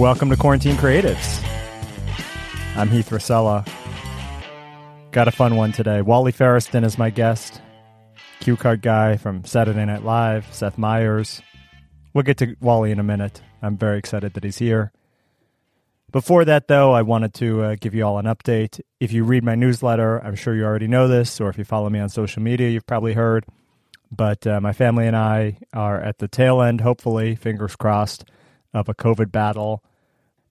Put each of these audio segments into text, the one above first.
Welcome to Quarantine Creatives. I'm Heath Racela. Got a fun one today. Wally Feresten is my guest. Cue card guy from Saturday Night Live, Seth Meyers. We'll get to Wally in a minute. I'm very excited that he's here. Before that, though, I wanted to uh, give you all an update. If you read my newsletter, I'm sure you already know this, or if you follow me on social media, you've probably heard. But uh, my family and I are at the tail end, hopefully, fingers crossed, of a COVID battle.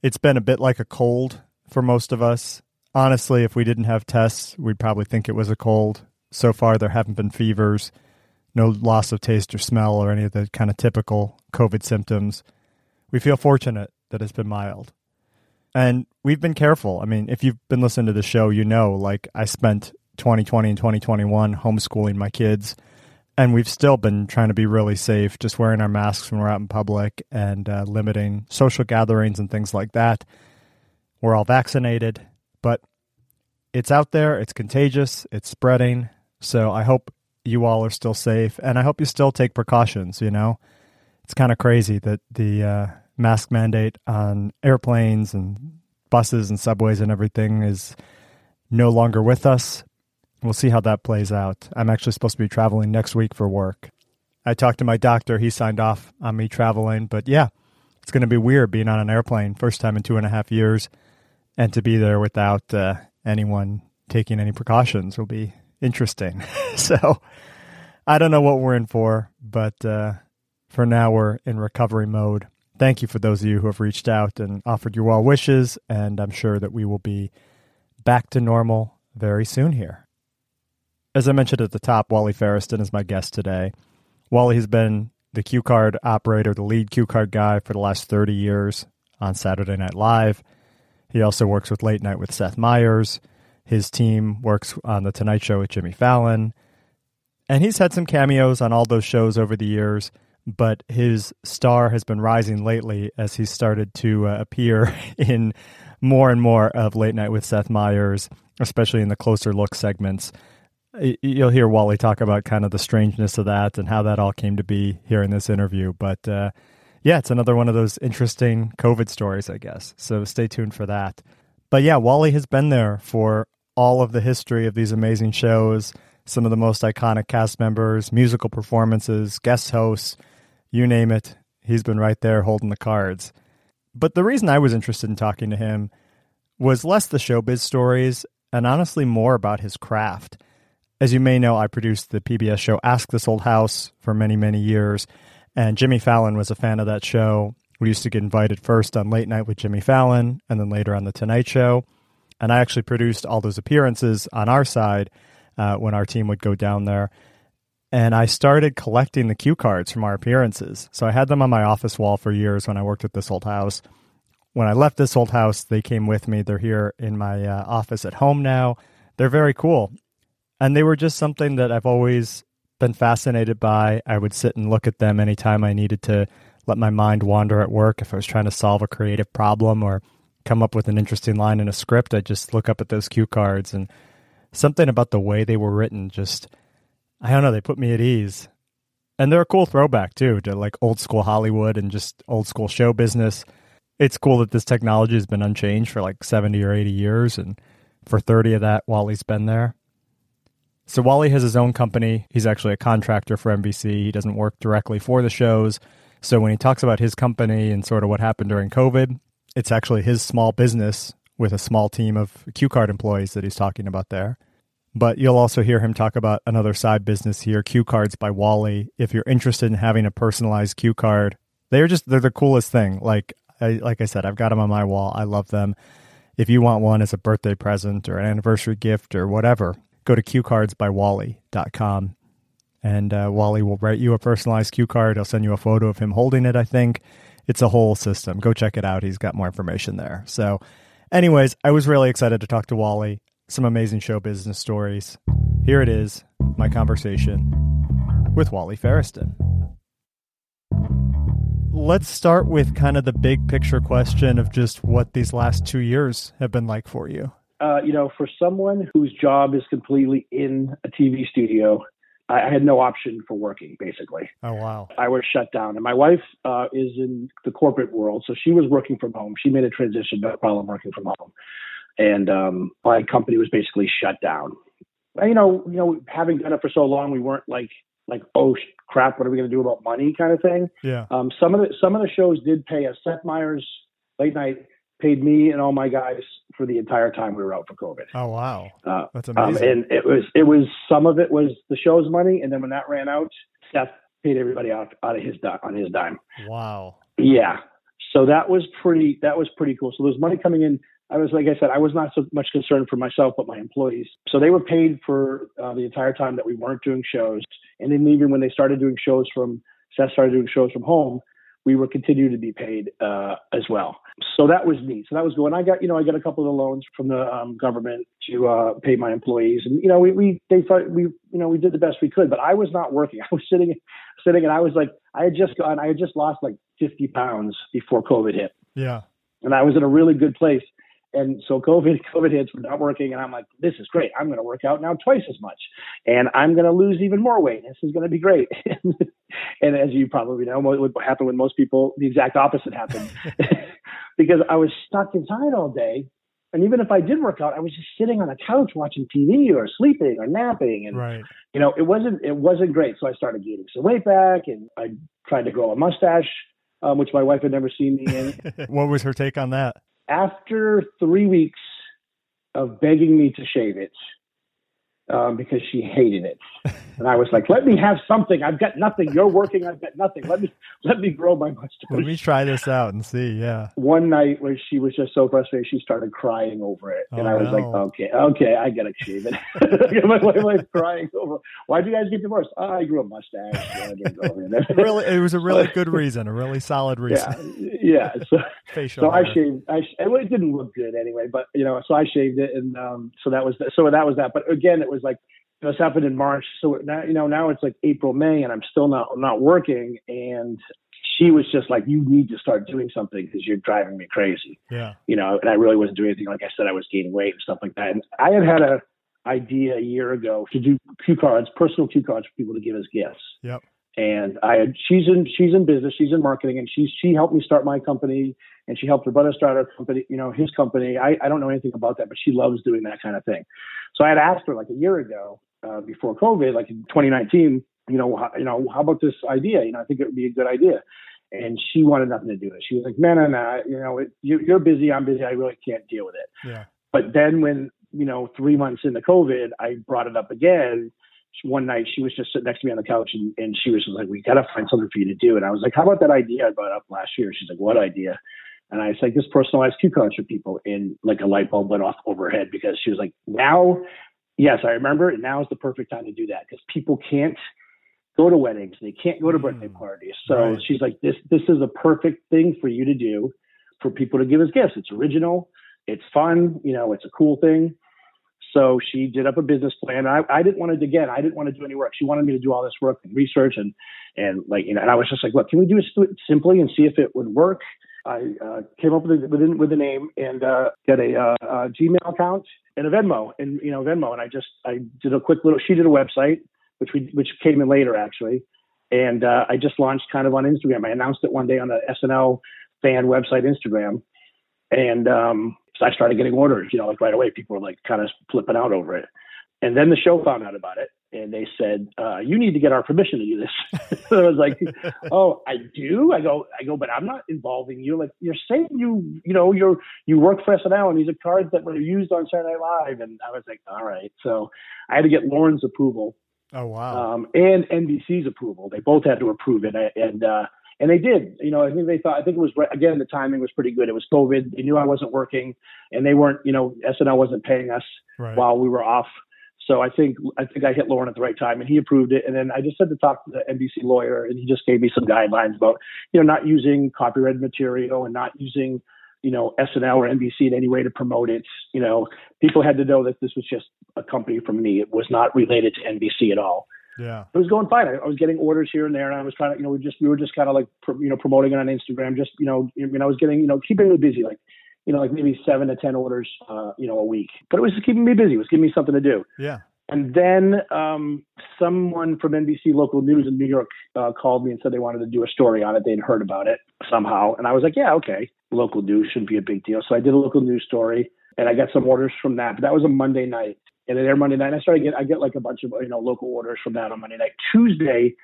It's been a bit like a cold for most of us. Honestly, if we didn't have tests, we'd probably think it was a cold. So far, there haven't been fevers, no loss of taste or smell, or any of the kind of typical COVID symptoms. We feel fortunate that it's been mild. And we've been careful. I mean, if you've been listening to the show, you know, like I spent 2020 and 2021 homeschooling my kids, and we've still been trying to be really safe, just wearing our masks when we're out in public and uh, limiting social gatherings and things like that. We're all vaccinated, but it's out there, it's contagious, it's spreading. So I hope you all are still safe, and I hope you still take precautions, you know? It's kind of crazy that the, uh, mask mandate on airplanes and buses and subways and everything is no longer with us. We'll see how that plays out. I'm actually supposed to be traveling next week for work. I talked to my doctor. He signed off on me traveling. But yeah, it's going to be weird being on an airplane, first time in two and a half years, and to be there without uh, anyone taking any precautions will be interesting. so I don't know what we're in for, but uh, for now, we're in recovery mode thank you for those of you who have reached out and offered your well wishes. And I'm sure that we will be back to normal very soon here. As I mentioned at the top, Wally Feresten is my guest today. Wally has been the cue card operator, the lead cue card guy for the last 30 years on Saturday Night Live. He also works with Late Night with Seth Meyers. His team works on The Tonight Show with Jimmy Fallon. And he's had some cameos on all those shows over the years but his star has been rising lately as he started to uh, appear in more and more of Late Night with Seth Meyers, especially in the closer look segments. You'll hear Wally talk about kind of the strangeness of that and how that all came to be here in this interview. But uh, yeah, it's another one of those interesting COVID stories, I guess. So stay tuned for that. But yeah, Wally has been there for all of the history of these amazing shows, some of the most iconic cast members, musical performances, guest hosts you name it, he's been right there holding the cards. But the reason I was interested in talking to him was less the showbiz stories and honestly more about his craft. As you may know, I produced the PBS show Ask This Old House for many, many years, and Jimmy Fallon was a fan of that show. We used to get invited first on Late Night with Jimmy Fallon and then later on The Tonight Show. And I actually produced all those appearances on our side uh, when our team would go down there and I started collecting the cue cards from our appearances. So I had them on my office wall for years when I worked at this old house. When I left this old house, they came with me. They're here in my uh, office at home now. They're very cool. And they were just something that I've always been fascinated by. I would sit and look at them anytime I needed to let my mind wander at work. If I was trying to solve a creative problem or come up with an interesting line in a script, I'd just look up at those cue cards and something about the way they were written just – I don't know, they put me at ease. And they're a cool throwback too to like old school Hollywood and just old school show business. It's cool that this technology has been unchanged for like 70 or 80 years and for 30 of that Wally's been there. So Wally has his own company. He's actually a contractor for NBC. He doesn't work directly for the shows. So when he talks about his company and sort of what happened during COVID, it's actually his small business with a small team of cue card employees that he's talking about there. But you'll also hear him talk about another side business here, cue cards by Wally. If you're interested in having a personalized cue card, they're just they're the coolest thing. Like I, like I said, I've got them on my wall. I love them. If you want one as a birthday present or an anniversary gift or whatever, go to cuecardsbywally.com and uh, Wally will write you a personalized cue card. He'll send you a photo of him holding it, I think. It's a whole system. Go check it out. He's got more information there. So, anyways, I was really excited to talk to Wally some amazing show business stories. Here it is, my conversation with Wally Feresten. Let's start with kind of the big picture question of just what these last two years have been like for you. Uh, you know, for someone whose job is completely in a TV studio, I had no option for working basically. Oh wow! I was shut down, and my wife uh, is in the corporate world, so she was working from home. She made a transition, no problem working from home, and um, my company was basically shut down. You know, you know, having done it for so long, we weren't like like oh crap, what are we going to do about money kind of thing. Yeah. Um, some of the some of the shows did pay us. Seth Meyers late night paid me and all my guys for the entire time we were out for COVID. Oh wow, Uh, that's um, amazing. and it was it was some of it was the show's money, and then when that ran out, Seth paid everybody out out of his di- on his dime. wow. Yeah, so that was pretty that was pretty cool. So there was money coming in. I was like I said, I was not so much concerned for myself, but my employees. So they were paid for uh, the entire time that we weren't doing shows, and then even when they started doing shows from Seth started doing shows from home, we were continuing to be paid uh, as well. So that was neat. So that was good. And I got, you know, I got a couple of the loans from the um, government to uh, pay my employees, and you know, we we they thought we, you know, we did the best we could. But I was not working. I was sitting, sitting, and I was like, I had just gone, I had just lost like 50 pounds before COVID hit, Yeah. and I was in a really good place. And so COVID, COVID hits, we're not working, and I'm like, this is great. I'm going to work out now twice as much, and I'm going to lose even more weight. This is going to be great. and as you probably know, what would happen with most people, the exact opposite happened, because I was stuck inside all day. And even if I did work out, I was just sitting on a couch watching TV or sleeping or napping, and Right. you know, it wasn't it wasn't great. So I started gaining some weight back, and I tried to grow a mustache, um, which my wife had never seen me in. what was her take on that? After three weeks of begging me to shave it, um, because she hated it, and I was like, "Let me have something. I've got nothing. You're working. I've got nothing. Let me let me grow my mustache." Let me try this out and see. Yeah. One night where she was just so frustrated, she started crying over it, and Oh, I was no. like, "Okay, okay, I gotta shave it." my wife crying over. Why'd you guys get divorced? Oh, I grew a mustache. Yeah, I didn't grow it. Really, it was a really good reason, a really solid reason. yeah, yeah. So, Facial. so I shaved. I sh- it didn't look good anyway, but you know, so I shaved it, and um, so that was so that was that. But again, it was like this happened in March, so now you know now it's like April, May, and I'm still not not working, and she was just like, "You need to start doing something because you're driving me crazy." Yeah. you know, and I really wasn't doing anything. Like I said, I was gaining weight and stuff like that. And I had had a idea a year ago to do cue cards, personal cue cards for people to give as gifts. Yep. And I had, she's in, she's in business, she's in marketing, and she she helped me start my company, and she helped her brother start her company, you know, his company. I I don't know anything about that, but she loves doing that kind of thing. So I had asked her like a year ago, uh, before COVID, like in 2019, you know, how, you know, how about this idea? You know, I think it would be a good idea. And she wanted nothing to do with it. She was like, no, no, no, you know, it, you, you're busy, I'm busy, I really can't deal with it. Yeah. But then when, you know, three months into COVID, I brought it up again. One night she was just sitting next to me on the couch and, and she was just like, we got to find something for you to do. And I was like, how about that idea I brought up last year? She's like, what idea? And I was like, this personalized cue cards for people. And like a light bulb went off over her head because she was like, now, yes, I remember. Now is the perfect time to do that because people can't go to weddings. They can't go to birthday Mm. parties. So Right. she's like, this, this is a perfect thing for you to do for people to give as gifts. It's original. It's fun. You know, it's a cool thing. So she did up a business plan. I, I didn't want to, again, I didn't want to do any work. She wanted me to do all this work and research and, and like, you know, and I was just like, look, can we do it simply and see if it would work? I uh, came up with a, with, a, with a name and uh, got a, uh, a Gmail account and a Venmo and, you know, Venmo. And I just, I did a quick little, she did a website, which we, which came in later actually. And uh, I just launched kind of on Instagram. I announced it one day on the SNL fan website, Instagram. And um, so I started getting orders, you know, like right away. People were like kind of flipping out over it. And then the show found out about it and they said, uh, you need to get our permission to do this. so I was like, oh, I do? I go, I go, but I'm not involving you. Like you're saying you, you know, you're, you work for SNL and these are cards that were used on Saturday Night Live. And I was like, all right. So I had to get Lorne's approval Oh wow. um, and NBC's approval. They both had to approve it, and uh, and they did. You know, I think they thought. I think it was again the timing was pretty good. It was COVID. They knew I wasn't working, and they weren't. You know, SNL wasn't paying us right. while we were off. So I think I think I hit Lorne at the right time, and he approved it. And then I just had to talk to the NBC lawyer, and he just gave me some guidelines about you know not using copyrighted material and not using you know SNL or NBC in any way to promote it. You know, people had to know that this was just a company from me. It was not related to NBC at all Yeah. it was going fine. I, I was getting orders here and there, and I was trying to, you know, we just we were just kind of like, pro, you know, promoting it on Instagram. Just, you know, I mean, I was getting, you know, keeping me busy, like, you know, like maybe seven to ten orders, uh, you know, a week. But it was just keeping me busy. It was giving me something to do. Yeah. And then um, someone from NBC Local News in New York uh, called me and said they wanted to do a story on it. They'd heard about it somehow. And I was like, yeah, okay. Local news shouldn't be a big deal. So I did a local news story and I got some orders from that. But that was a Monday night. And then every Monday night, I started get I get like a bunch of you know local orders from that on Monday night. Tuesday,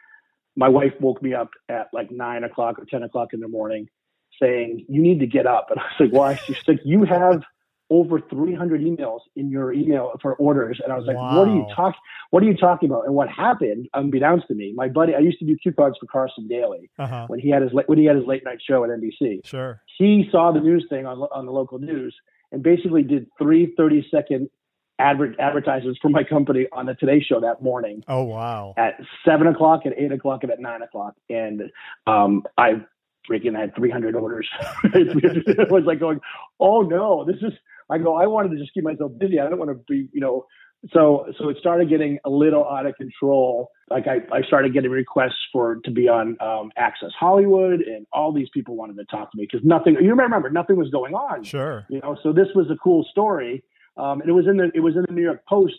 my wife woke me up at like nine o'clock or ten o'clock in the morning, saying you need to get up. And I was like, why? She's like, you have over 300 emails in your email for orders. And I was like, wow. what are you talking, what are you talking about? And what happened, unbeknownst to me, my buddy, I used to do cue cards for Carson Daly uh-huh. when he had his, when he had his late night show at NBC. Sure. He saw the news thing on, on the local news and basically did three 30 second adver- advertisements for my company on the Today Show that morning. Oh, wow. At seven o'clock, at eight o'clock, and at nine o'clock. And um, I freaking had 300 orders. it was like going, oh no, this is, I go, I wanted to just keep myself busy. I don't want to be, you know, so so it started getting a little out of control. Like I, I started getting requests for to be on um, Access Hollywood, and all these people wanted to talk to me because nothing. You remember, nothing was going on. Sure. You know, so this was a cool story, um, and it was in the it was in the New York Post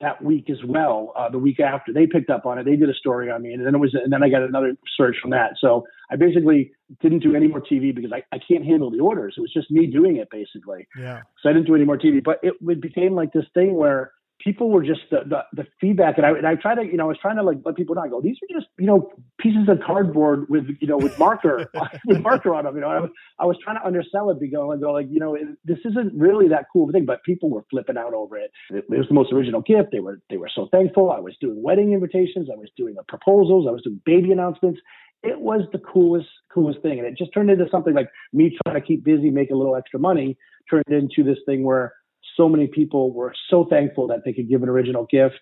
that week as well. Uh, the week after, they picked up on it. They did a story on me, and then it was, and then I got another search from that. So I basically didn't do any more TV because I, I can't handle the orders. It was just me doing it basically. Yeah. So I didn't do any more TV, but it, it became like this thing where people were just the, the, the, feedback and I, and I try to, you know, I was trying to like let people know, I go, these are just, you know, pieces of cardboard with, you know, with marker, with marker on them. You know, I was, I was trying to undersell it, go and go like, you know, it, this isn't really that cool of a thing, but people were flipping out over it. it. It was the most original gift. They were, they were so thankful. I was doing wedding invitations. I was doing proposals. I was doing baby announcements. It was the coolest, coolest thing. And it just turned into something like me trying to keep busy, make a little extra money, turned into this thing where so many people were so thankful that they could give an original gift.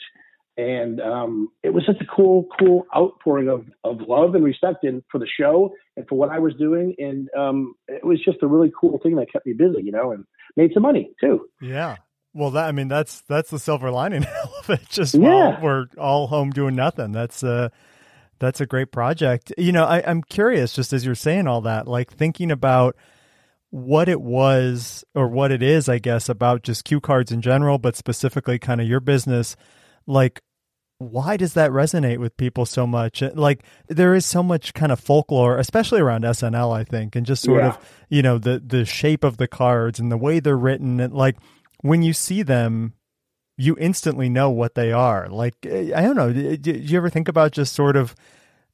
And um, it was such a cool, cool outpouring of, of love and respect in, for the show and for what I was doing. And um, it was just a really cool thing that kept me busy, you know, and made some money too. Yeah. Well, that I mean, that's that's the silver lining of it. Just yeah. we're all home doing nothing. That's uh, that's a great project. You know, I, I'm curious, just as you're saying all that, like thinking about what it was or what it is, I guess, about just cue cards in general, but specifically kind of your business. Like, why does that resonate with people so much? Like, there is so much kind of folklore, especially around SNL, I think, and just sort yeah. of, you know, the the shape of the cards and the way they're written. And like, when you see them, you instantly know what they are. Like, eh, I don't know. Eh, Did you ever think about just sort of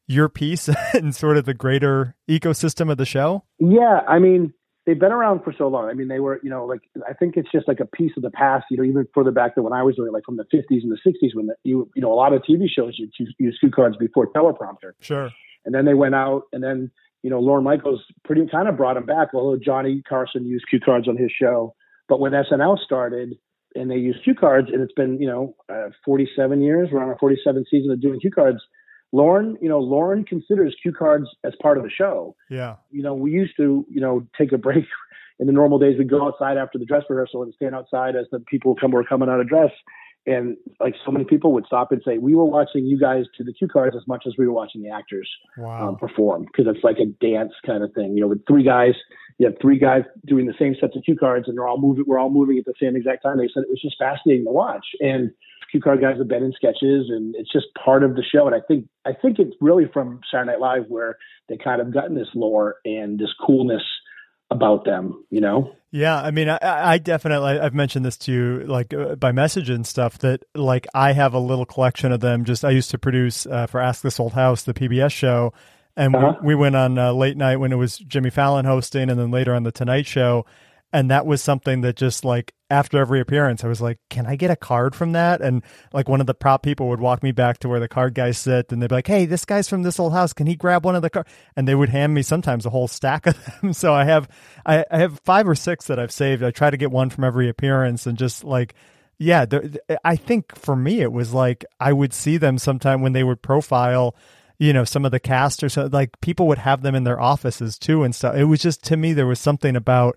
your piece and sort of the greater ecosystem of the show? Yeah, I mean, they've been around for so long. I mean, they were, you know, like I think it's just like a piece of the past. You know, even further back than when I was doing, like from the 50s and the 60s, when the, you, you know, a lot of TV shows you use cue cards before teleprompter. Sure. And then they went out, and then you know, Lorne Michaels pretty kind of brought them back. Although Johnny Carson used cue cards on his show, but when SNL started and they used cue cards, and it's been you know uh, 47 years, we're on our 47th season of doing cue cards Lorne, you know, Lorne considers cue cards as part of the show. Yeah. You know, we used to, you know, take a break in the normal days. We'd go outside after the dress rehearsal and stand outside as the people come were coming out of dress. And like so many people would stop and say, we were watching you guys do the cue cards as much as we were watching the actors wow. um, perform because it's like a dance kind of thing. You know, with three guys, you have three guys doing the same sets of cue cards and they're all moving, we're all moving at the same exact time. They said it was just fascinating to watch. And cue card guys have been in sketches and it's just part of the show. And I think, I think it's really from Saturday Night Live where they kind of gotten this lore and this coolness about them, you know? Yeah, I mean, I, I definitely I've mentioned this to you like uh, by message and stuff that like I have a little collection of them. Just I used to produce uh, for Ask This Old House, the PBS show, and uh-huh. we, we, went on uh, late night when it was Jimmy Fallon hosting, and then later on the Tonight Show, and that was something that just like after every appearance i was like can i get a card from that? And like one of the prop people would walk me back to where the card guys sit and they'd be like hey this guy's from this old house. Can he grab one of the cards and they would hand me sometimes a whole stack of them. So i have I, I have five or six that i've saved. I try to get one from every appearance and just like yeah i think for me it was like i would see them sometime when they would profile you know some of the cast or so like people would have them in their offices too and stuff. It was just to me there was something about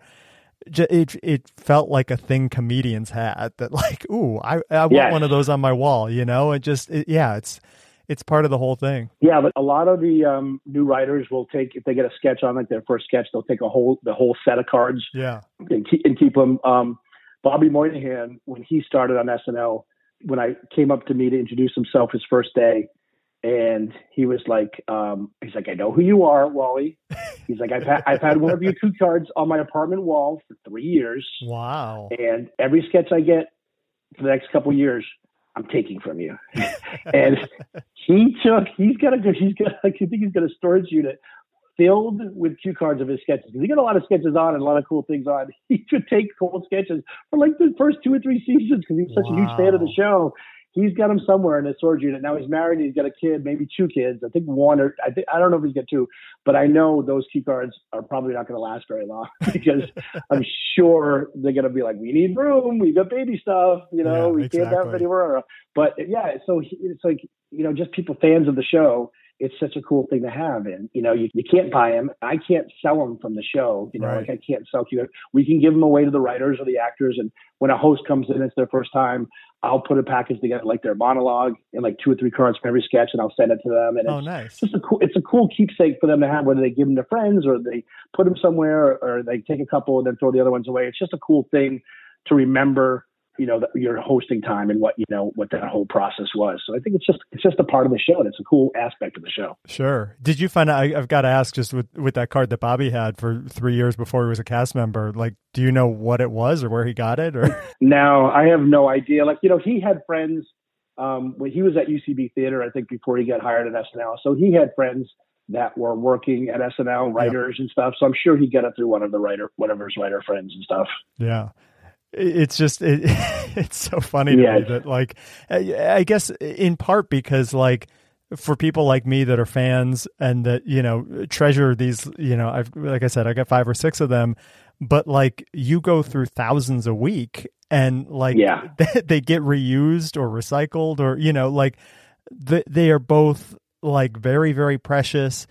it it felt like a thing comedians had that like ooh I I want yes. one of those on my wall you know? It just it, yeah it's it's part of the whole thing. Yeah but a lot of the um, new writers will take if they get a sketch on like their first sketch they'll take a whole the whole set of cards yeah. and keep, and keep them um, Bobby Moynihan when he started on SNL when I came up to me to introduce himself his first day, and he was like, um, he's like, I know who you are, Wally. He's like, I've had I've had one of your cue cards on my apartment wall for three years. Wow. And every sketch I get for the next couple years, I'm taking from you. and he took, he's got a good, he's got, I think he's got a storage unit filled with cue cards of his sketches. He got a lot of sketches on and a lot of cool things on. He could take cool sketches for like the first two or three seasons because he was such wow. a huge fan of the show he's got him somewhere in his storage unit. Now he's married. He's got a kid, maybe two kids. I think one or I think I don't know if he's got two, but I know those key cards are probably not going to last very long because I'm sure they're going to be like, we need room. We got baby stuff. You know, yeah, we exactly. can't have anywhere. But yeah, so it's like you know, just people fans of the show it's such a cool thing to have. And, you know, you, you can't buy them. I can't sell them from the show. You know, right. like I can't sell you. We can give them away to the writers or the actors. And when a host comes in, it's their first time, I'll put a package together, like their monologue and like two or three cards from every sketch and I'll send it to them. And oh, it's nice. just a cool, it's a cool keepsake for them to have, whether they give them to friends or they put them somewhere or, or they take a couple and then throw the other ones away. It's just a cool thing to remember you know, the, your hosting time and what, you know, what that whole process was. So I think it's just, it's just a part of the show and it's a cool aspect of the show. Sure. Did you find out, I, have got to ask just with, with that card that Bobby had for three years before he was a cast member, like, do you know what it was or where he got it or? no, I have no idea. Like, you know, he had friends, um, when he was at UCB theater, I think before he got hired at SNL. So he had friends that were working at SNL, writers and stuff. So I'm sure he got it through one of the writer, whatever his writer friends and stuff. Yeah it's just it, it's so funny to me that like I guess in part because like for people like me that are fans and that you know treasure these you know I've like I said I got five or six of them but like you go through thousands a week and like yeah. they, they get reused or recycled or you know like the, they are both like very very precious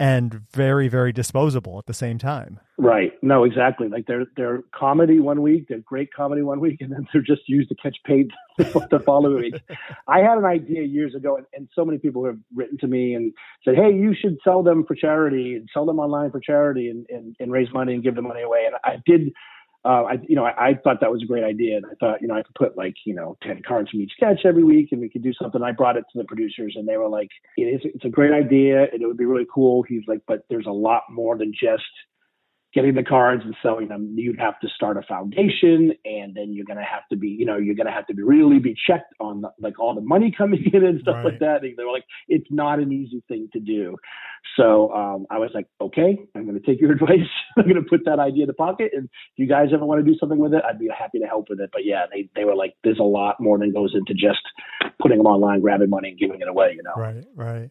and very very disposable at the same time. Right. No exactly. Like they're they're comedy one week they're great comedy one week and then they're just used to catch paid the following week. I had an idea years ago and, and so many people have written to me and said hey you should sell them for charity and sell them online for charity and, and, and raise money and give the money away. And i did uh, I, you know, I, I, thought that was a great idea, and I thought, you know, I could put like, you know, ten cards from each sketch every week, and we could do something. I brought it to the producers, and they were like, "It is, it's a great idea, and it would be really cool." He's like, "But there's a lot more than just getting the cards and selling them, you'd have to start a foundation, and then you're going to have to be, you know, you're going to have to be really be checked on the, like all the money coming in and stuff right. like that. And they were like, it's not an easy thing to do. So um, I was like, okay, I'm going to take your advice. I'm going to put that idea in the pocket, and if you guys ever want to do something with it, I'd be happy to help with it. But yeah, they they were like, there's a lot more than goes into just putting them online, grabbing money, and giving it away. You know, right, right.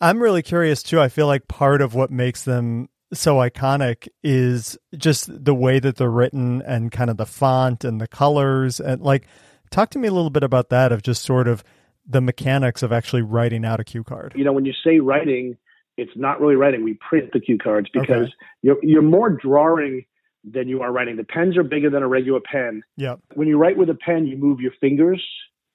I'm really curious too. I feel like part of what makes them so iconic is just the way that they're written and kind of the font and the colors and like talk to me a little bit about that of just sort of the mechanics of actually writing out a cue card. You know, when you say writing, it's not really writing. We print the cue cards because Okay. you're you're more drawing than you are writing. The pens are bigger than a regular pen. Yep. When you write with a pen, you move your fingers.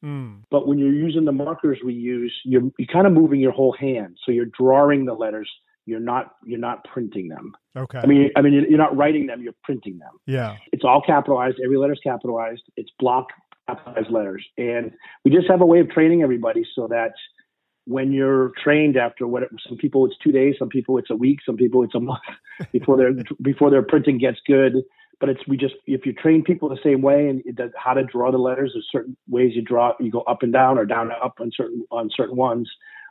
Mm. But when you're using the markers we use, you're, you're kind of moving your whole hand. So you're drawing the letters. You're not you're not printing them. Okay. I mean I mean you're- not writing them. You're printing them. yeah. It's all capitalized. Every letter's capitalized. It's block capitalized letters. And we just have a way of training everybody so that when you're trained after what some people it's two days, some people it's a week, some people it's a month before their before their printing gets good. But it's we just if you train people the same way and it does how to draw the letters, there's certain ways you draw you go up and down or down and up on certain on certain ones.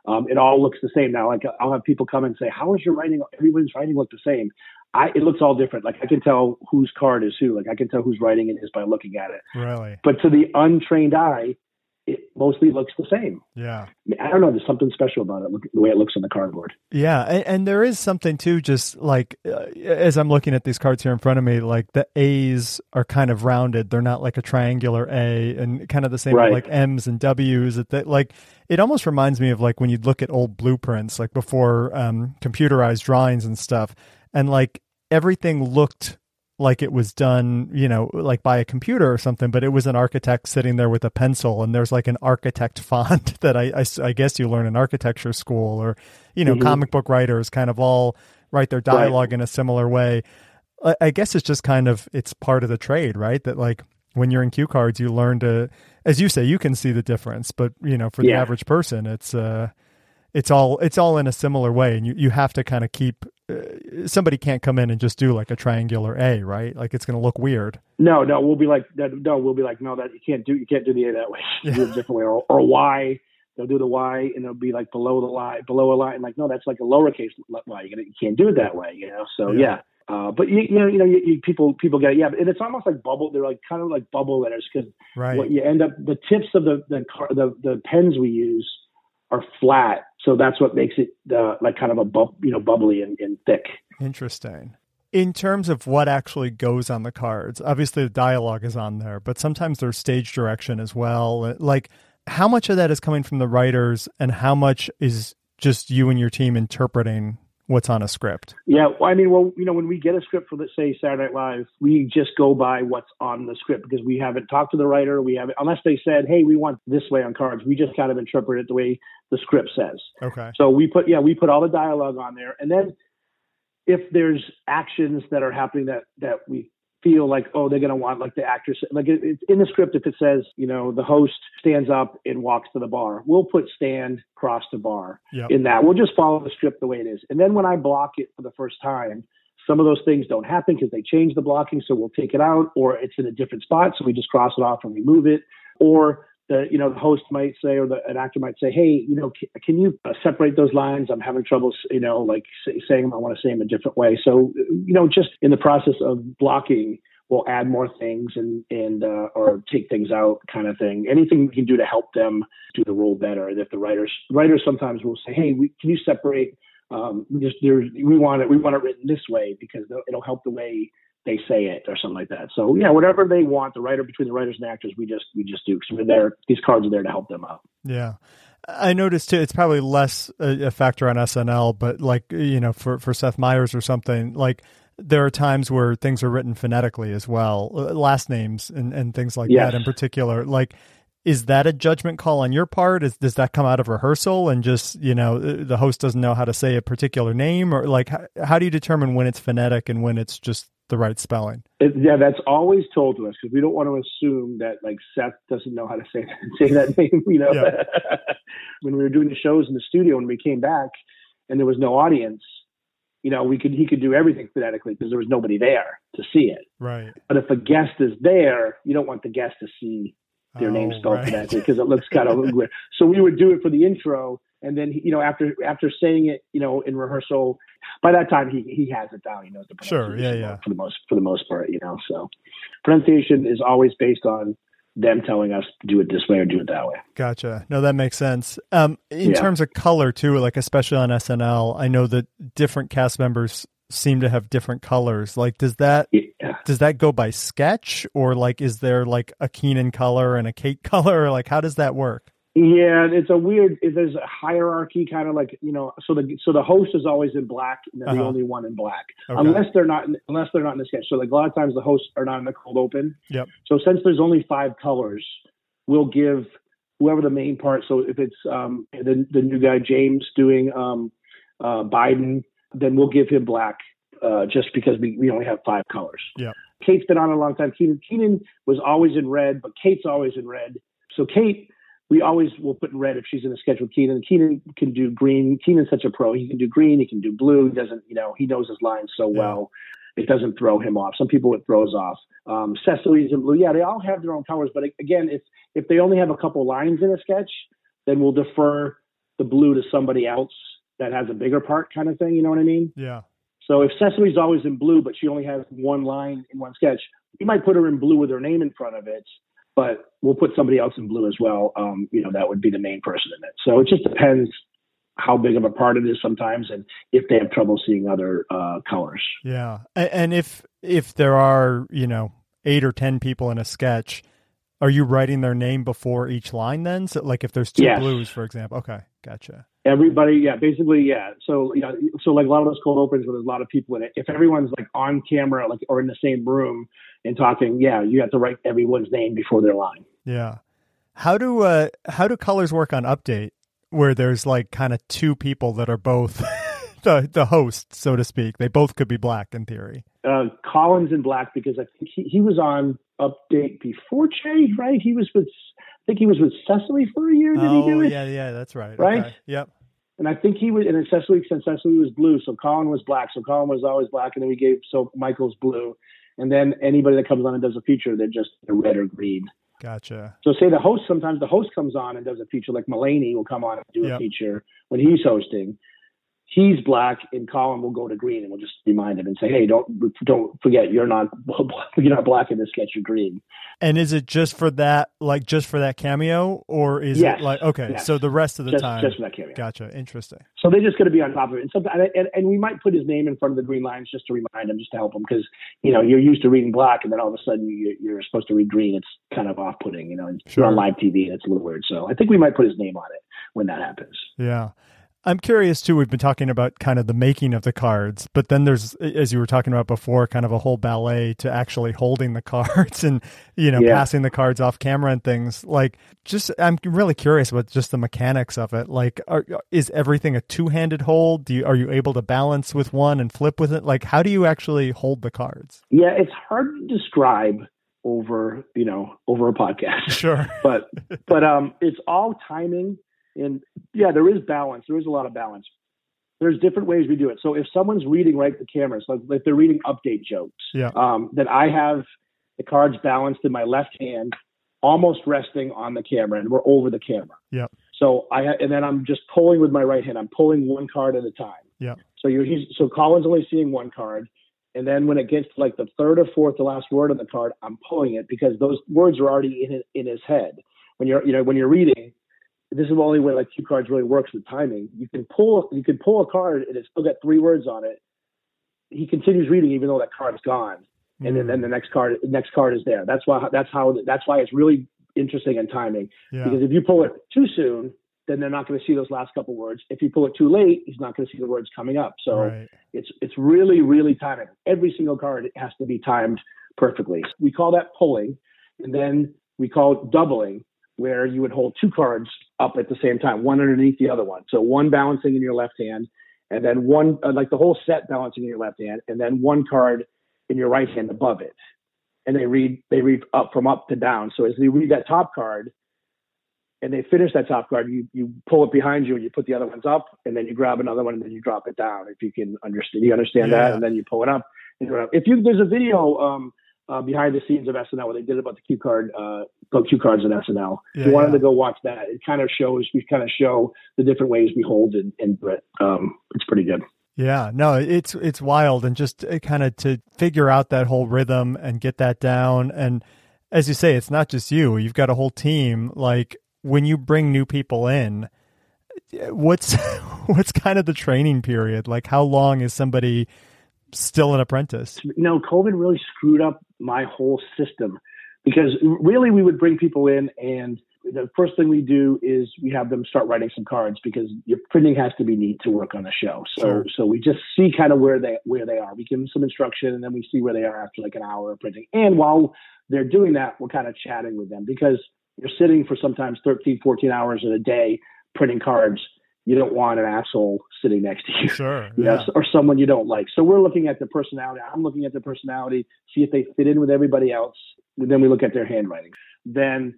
Um, it all looks the same now. Like I'll have people come and say, "How is your writing? Everyone's writing look the same." I it looks all different. Like I can tell whose card is who. Like I can tell whose writing it is by looking at it. Really. But to the untrained eye, it mostly looks the same. Yeah. I, mean, I don't know. There's something special about it. Look, the way it looks on the cardboard. Yeah, and, and there is something too. Just like uh, as I'm looking at these cards here in front of me, like the A's are kind of rounded; they're not like a triangular A, and kind of the same Right. like M's and W's. That they, like it almost reminds me of like when you'd look at old blueprints, like before um, computerized drawings and stuff, and like everything looked like it was done, you know, like by a computer or something, but it was an architect sitting there with a pencil and there's like an architect font that I, I, I guess you learn in architecture school or, you know, Mhm. comic book writers kind of all write their dialogue in a similar way. I, I guess it's just kind of, it's part of the trade, right? That like when you're in cue cards, you learn to, as you say, you can see the difference, but you know, for the average person, it's uh, it's all it's all in a similar way, and you you have to kind of keep. Uh, somebody can't come in and just do like a triangular A, right? Like it's going to look weird. No, no, we'll be like that. No, we'll be like, no, that you can't do. You can't do the A that way. Yeah. Do it a different way, or, or Y. They'll do the Y, and it'll be like below the line, below a line. Like, no, that's like a lowercase Y. You, you can't do it that way, you know. So Yeah. yeah. Uh, but you, you know, you know, you, you, people people get it, yeah. And it's almost like bubble. They're like kind of like bubble letters because Right. what you end up the tips of the the car, the, the pens we use are flat, so that's what makes it uh, like kind of a you know, bubbly and, and thick. Interesting. In terms of what actually goes on the cards, obviously the dialogue is on there, but sometimes there's stage direction as well. Like, how much of that is coming from the writers, and how much is just you and your team interpreting what's on a script? Yeah, I mean, well, you know, when we get a script for, let's say, Saturday Night Live, we just go by what's on the script because we haven't talked to the writer. We haven't, unless they said, "Hey, we want this way on cards." We just kind of interpret it the way the script says. Okay. So we put, yeah, we put all the dialogue on there, and then if there's actions that are happening that that we feel like, oh, they're going to want like the actors, like it, it's in the script. If it says, you know, the host stands up and walks to the bar, we'll put stand cross to bar Yep. in that. We'll just follow the script the way it is. And then when I block it for the first time, some of those things don't happen because they change the blocking. So we'll take it out or it's in a different spot. So we just cross it off and remove it. Or the, you know, the host might say, or the, an actor might say, Hey, you know, can, can you uh, separate those lines? I'm having trouble, you know, like say, saying them. I want to say them a different way. So, you know, just in the process of blocking, we'll add more things and, and, uh, or take things out kind of thing. Anything we can do to help them do the role better. And if the writers, writers sometimes will say, Hey, we, can you separate um, just there, we want it, we want it written this way because it'll help the way they say it or something like that. So yeah, whatever they want, the writer between the writers and actors, we just we just do because we're there. These cards are there to help them out. Yeah. I noticed too, it's probably less a, a factor on SNL, but like, you know, for, for Seth Meyers or something, like there are times where things are written phonetically as well, uh, last names and, and things like Yes. that in particular. Like, is that a judgment call on your part? Is, does that come out of rehearsal and just, you know, uh, the host doesn't know how to say a particular name or like, how, how do you determine when it's phonetic and when it's just the right spelling? It, yeah, that's always told to us because we don't want to assume that like Seth doesn't know how to say say that name. You know, Yeah. when we were doing the shows in the studio when we came back and there was no audience, you know, we could he could do everything phonetically because there was nobody there to see it. Right. But if a guest is there, you don't want the guest to see their name Oh, spelled right. phonetically because it looks kind of weird. So we would do it for the intro, and then you know after after saying it, you know, in rehearsal, by that time he he has it down. He knows the Sure, pronunciation yeah, yeah. For the most for the most part, you know. So pronunciation is always based on them telling us do it this way or do it that way. Gotcha. No, that makes sense. Um, in Yeah. terms of color too, like especially on SNL, I know that different cast members seem to have different colors. Like, does that Yeah. does that go by sketch, or like is there like a Kenan color and a Kate color? Like, how does that work? Yeah, it's a weird. There's a hierarchy, kind of like you know. So the so the host is always in black, and they're the Uh-huh. only one in black, Okay. unless they're not in, unless they're not in the sketch. So like a lot of times the hosts are not in the cold open. Yep. So since there's only five colors, we'll give whoever the main part. So if it's um, the the new guy James doing um, uh, Biden, then we'll give him black uh, just because we, we only have five colors. Yeah. Kate's been on a long time. Kenan, Kenan was always in red, but Kate's always in red. So Kate, we always will put in red if she's in a sketch with Kenan. Kenan can do green. Kenan's such a pro. He can do green. He can do blue. He doesn't, you know, he knows his lines so Yeah. well. It doesn't throw him off. Some people it throws off. Um, Cecily's in blue. Yeah, they all have their own colors. But again, if if they only have a couple lines in a sketch, then we'll defer the blue to somebody else that has a bigger part, kind of thing. You know what I mean? Yeah. So if Cecily's always in blue, but she only has one line in one sketch, we might put her in blue with her name in front of it, but we'll put somebody else in blue as well. Um, you know, that would be the main person in it. So it just depends how big of a part it is sometimes, and if they have trouble seeing other uh, colors. Yeah. A- And if if there are you know eight or ten people in a sketch, are you writing their name before each line? Then, so like if there's two Yes. blues, for example. Okay, gotcha. Everybody, yeah, basically, yeah. So, you know, so like a lot of those cold opens where there's a lot of people in it. If everyone's like on camera, like or in the same room and talking, yeah, you have to write everyone's name before their line. Yeah. How do uh how do colors work on update where there's like kind of two people that are both the the host, so to speak. They both could be black in theory. uh, Colin's in black because I think he, he was on update before Jay, right? He was with I think he was with Cecily for a year. Did oh, he do it? yeah, yeah, that's right. Right? Okay. Yep. And I think he was, and Cecily, since Cecily was blue, so Colin was black. So Colin was always black, and then we gave, so Michael's blue. And then anybody that comes on and does a feature, they're just red or green. Gotcha. So say the host, sometimes the host comes on and does a feature, like Mulaney will come on and do Yep. a feature when he's hosting. He's black, and Colin will go to green, and we'll just remind him and say, "Hey, don't don't forget, you're not you're not black in this sketch. You're green." And is it just for that, like just for that cameo, or is Yes. it like okay? Yes. So the rest of the Just time, just for that cameo. gotcha. Interesting. So they're just going to be on top of it. And, sometimes, and, and we might put his name in front of the green lines just to remind him, just to help him, because you know you're used to reading black, and then all of a sudden you, you're supposed to read green. It's kind of off-putting, you know. and Sure. You're on live TV, and it's a little weird. So I think we might put his name on it when that happens. Yeah. I'm curious too. We've been talking about kind of the making of the cards, but then there's, as you were talking about before, kind of a whole ballet to actually holding the cards and, you know, Yeah. passing the cards off camera and things. Like, just, I'm really curious about just the mechanics of it. Like, are, is everything a two handed hold? Do you, are you able to balance with one and flip with it? Like, how do you actually hold the cards? Yeah, it's hard to describe over you know over a podcast. Sure. but but um it's all timing and yeah there is balance there is a lot of balance there's different ways we do it so if someone's reading right the camera so if they're reading update jokes Yeah. um then i have the cards balanced in my left hand almost resting on the camera and we're over the camera Yeah. so i ha- and then i'm just pulling with my right hand i'm pulling one card at a time Yeah. so you're he's so colin's only seeing one card and then when it gets to like the third or fourth, the last word on the card, I'm pulling it because those words are already in his, in his head. When you're, you know, when you're reading, this is the only way like cue cards really works with timing. You can pull, you can pull a card and it's still got three words on it. He continues reading even though that card's gone, and then, then the next card, next card is there. That's why, that's how, that's why it's really interesting in timing Yeah. because if you pull it too soon, then they're not going to see those last couple words. If you pull it too late, he's not going to see the words coming up. So right. it's it's really really timing. Every single card has to be timed perfectly. We call that pulling, and then we call it doubling, where you would hold two cards up at the same time, one underneath the other one. So one balancing in your left hand, and then one uh, like the whole set balancing in your left hand, and then one card in your right hand above it. And they read they read up from up to down. So as they read that top card, and they finish that top card, you you pull it behind you and you put the other ones up, and then you grab another one and then you drop it down. If you can understand, you understand Yeah. that, and then you pull it up. If you there's a video um, uh, behind the scenes of SNL where they did about the cue card, uh, about cue cards and SNL. if Yeah, you wanted yeah. to go watch that, it kind of shows we kind of show the different ways we hold and, and do it. Um, it's pretty good. Yeah, no, it's it's wild, and just kind of to figure out that whole rhythm and get that down. And as you say, it's not just you; you've got a whole team. Like when you bring new people in, what's what's kind of the training period? Like, how long is somebody still an apprentice? you know, COVID really screwed up my whole system because really we would bring people in and the first thing we do is we have them start writing some cards because your printing has to be neat to work on a show. So Sure. so we just see kind of where they where they are. We give them some instruction and then we see where they are after like an hour of printing. And while they're doing that, we're kind of chatting with them because you're sitting for sometimes 13, 14 hours in a day printing cards. You don't want an asshole sitting next to you Sure. you know, or someone you don't like. So we're looking at the personality. I'm looking at the personality, see if they fit in with everybody else. And then we look at their handwriting. Then,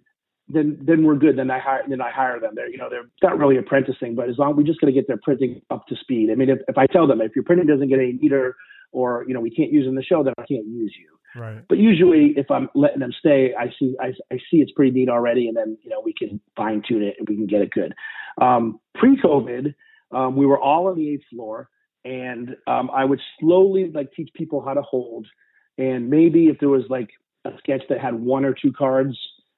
then, then we're good. Then I hire, then I hire them. They're, you know, they're not really apprenticing, but as long we just got to get their printing up to speed. I mean, if, if I tell them if your printing doesn't get any neater, or you know, we can't use in the show, then I can't use you. Right. But usually, if I'm letting them stay, I see I, I see it's pretty neat already, and then you know we can fine tune it and we can get it good. Um, Pre-COVID, um, we were all on the eighth floor, and um, I would slowly like teach people how to hold, and maybe if there was like a sketch that had one or two cards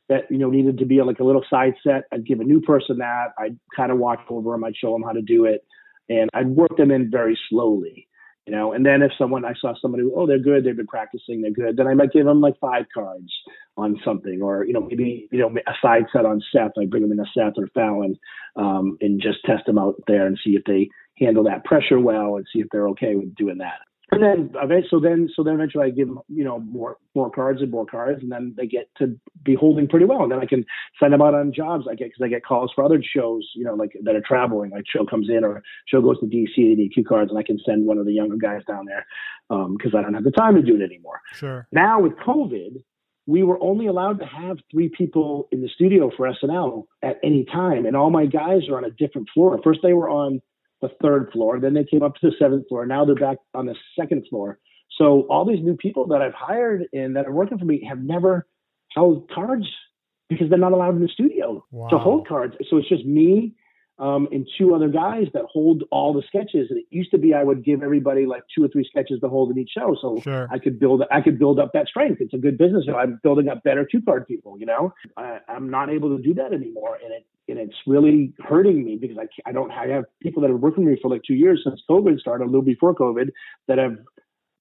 that you know needed to be like a little side set, I'd give a new person that. I'd kind of watch over them. I'd show them how to do it, and I'd work them in very slowly you know and then if someone i saw somebody oh they're good they've been practicing they're good then i might give them like five cards on something or you know maybe you know a side set on seth i bring them in a seth or fallon um, and just test them out there and see if they handle that pressure well and see if they're okay with doing that and then eventually so then so then eventually i give them you know more more cards and more cards and then they get to be holding pretty well and then i can send them out on jobs i get because i get calls for other shows you know like that are traveling like show comes in or show goes to dc they need cue cards and i can send one of the younger guys down there um, because i don't have the time to do it anymore Sure. now with covid we were only allowed to have three people in the studio for SNL at any time, and all my guys are on a different floor. First, they were on the third floor, then they came up to the seventh floor. Now they're back on the second floor. So all these new people that I've hired and that are working for me have never held cards because they're not allowed in the studio wow. to hold cards. So it's just me um, and two other guys that hold all the sketches. And it used to be I would give everybody like two or three sketches to hold in each show, so sure. I could build I could build up that strength. It's a good business. I'm building up better two card people. You know, I, I'm not able to do that anymore, and it and it's really hurting me because I I don't I have people that have worked with me for like two years since COVID started, a little before COVID, that have